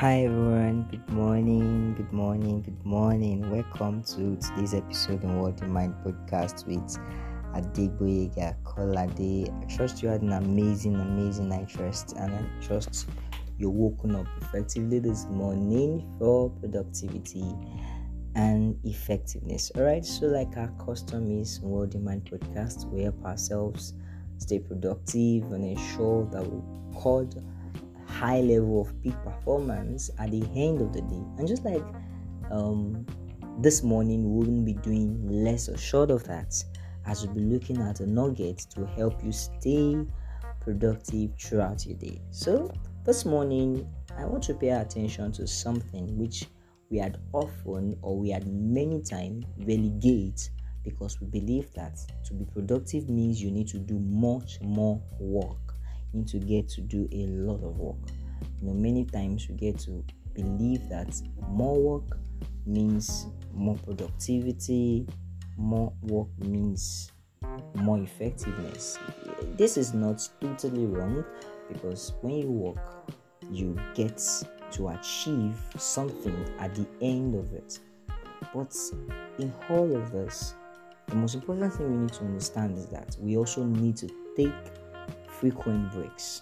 Hi everyone, good morning, good morning, good morning. Welcome to today's episode on What the Mind podcast with Adegboyega Kolade. I trust you had an amazing, amazing night rest and I trust you're woken up effectively this morning for productivity and effectiveness. Alright, so like our custom is What the Mind podcast, we help ourselves stay productive and ensure that we record high level of peak performance at the end of the day. And just like um, this morning, we wouldn't be doing less or short of that, as we'll be looking at a nugget to help you stay productive throughout your day. So, this morning, I want to pay attention to something which we had often or we had many times relegate because we believe that to be productive means you need to do much more work need to get to do a lot of work. You know, many times we get to believe that more work means more productivity, more work means more effectiveness. This is not totally wrong because when you work, you get to achieve something at the end of it. But in all of this, the most important thing we need to understand is that we also need to take frequent breaks.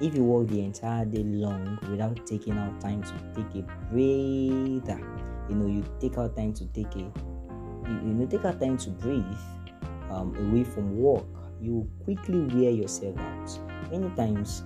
If you work the entire day long without taking out time to take a breather, you know, you take out time to take a, you, you know, take out time to breathe um, away from work, you quickly wear yourself out. Many times,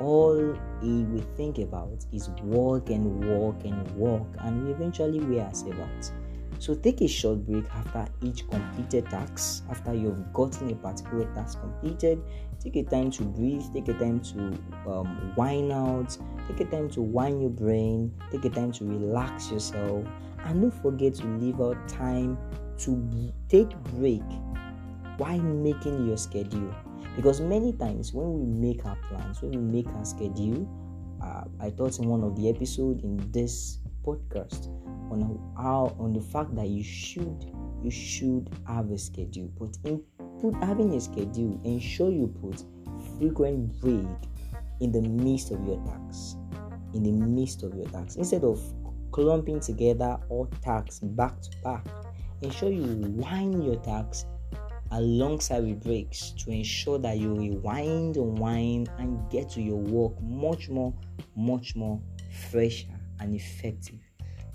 all we think about is work and work and work, and we eventually wear ourselves out. So take a short break after each completed task. After you've gotten a particular task completed, take a time to breathe, take a time to um, wind out, take a time to wind your brain, take a time to relax yourself, and don't forget to leave out time to take break while making your schedule. Because many times when we make our plans, when we make our schedule, uh, I thought in one of the episode in this podcast on how on the fact that you should you should have a schedule. But in put having a schedule ensure you put frequent break in the midst of your tasks in the midst of your tasks. Instead of clumping together all tasks back to back ensure you wind your tasks alongside with breaks to ensure that you rewind unwind and get to your work much more much more fresher and effective.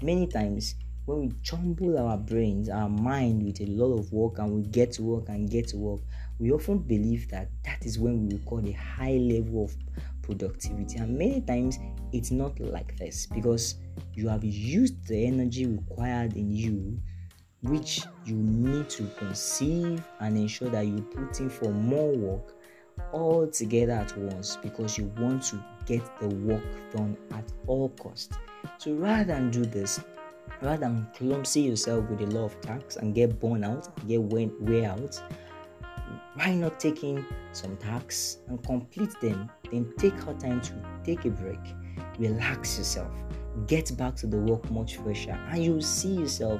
Many times, when we jumble our brains, our mind with a lot of work, and we get to work and get to work, we often believe that that is when we record a high level of productivity. And many times, it's not like this because you have used the energy required in you which you need to conceive and ensure that you put in for more work all together at once because you want to get the work done at all costs. So rather than do this, rather than clumsy yourself with a lot of tasks and get burned out, get wear out, why not taking some tasks and complete them? Then take out time to take a break, relax yourself, get back to the work much fresher, and you'll see yourself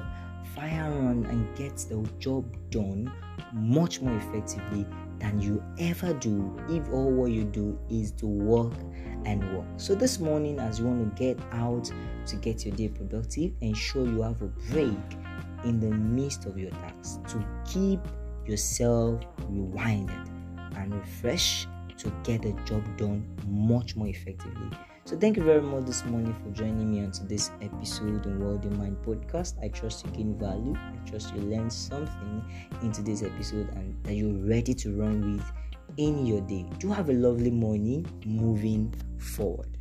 fire on and get the job done much more effectively than you ever do if all what you do is to work and work. So, this morning, as you want to get out to get your day productive, ensure you have a break in the midst of your tasks to keep yourself rewinded and refreshed to get the job done much more effectively. So, thank you very much this morning for joining me on this episode on World in Mind podcast. I trust you gain value, I trust you learned something in today's episode, and that you're ready to run with in your day. Do have a lovely morning moving forward.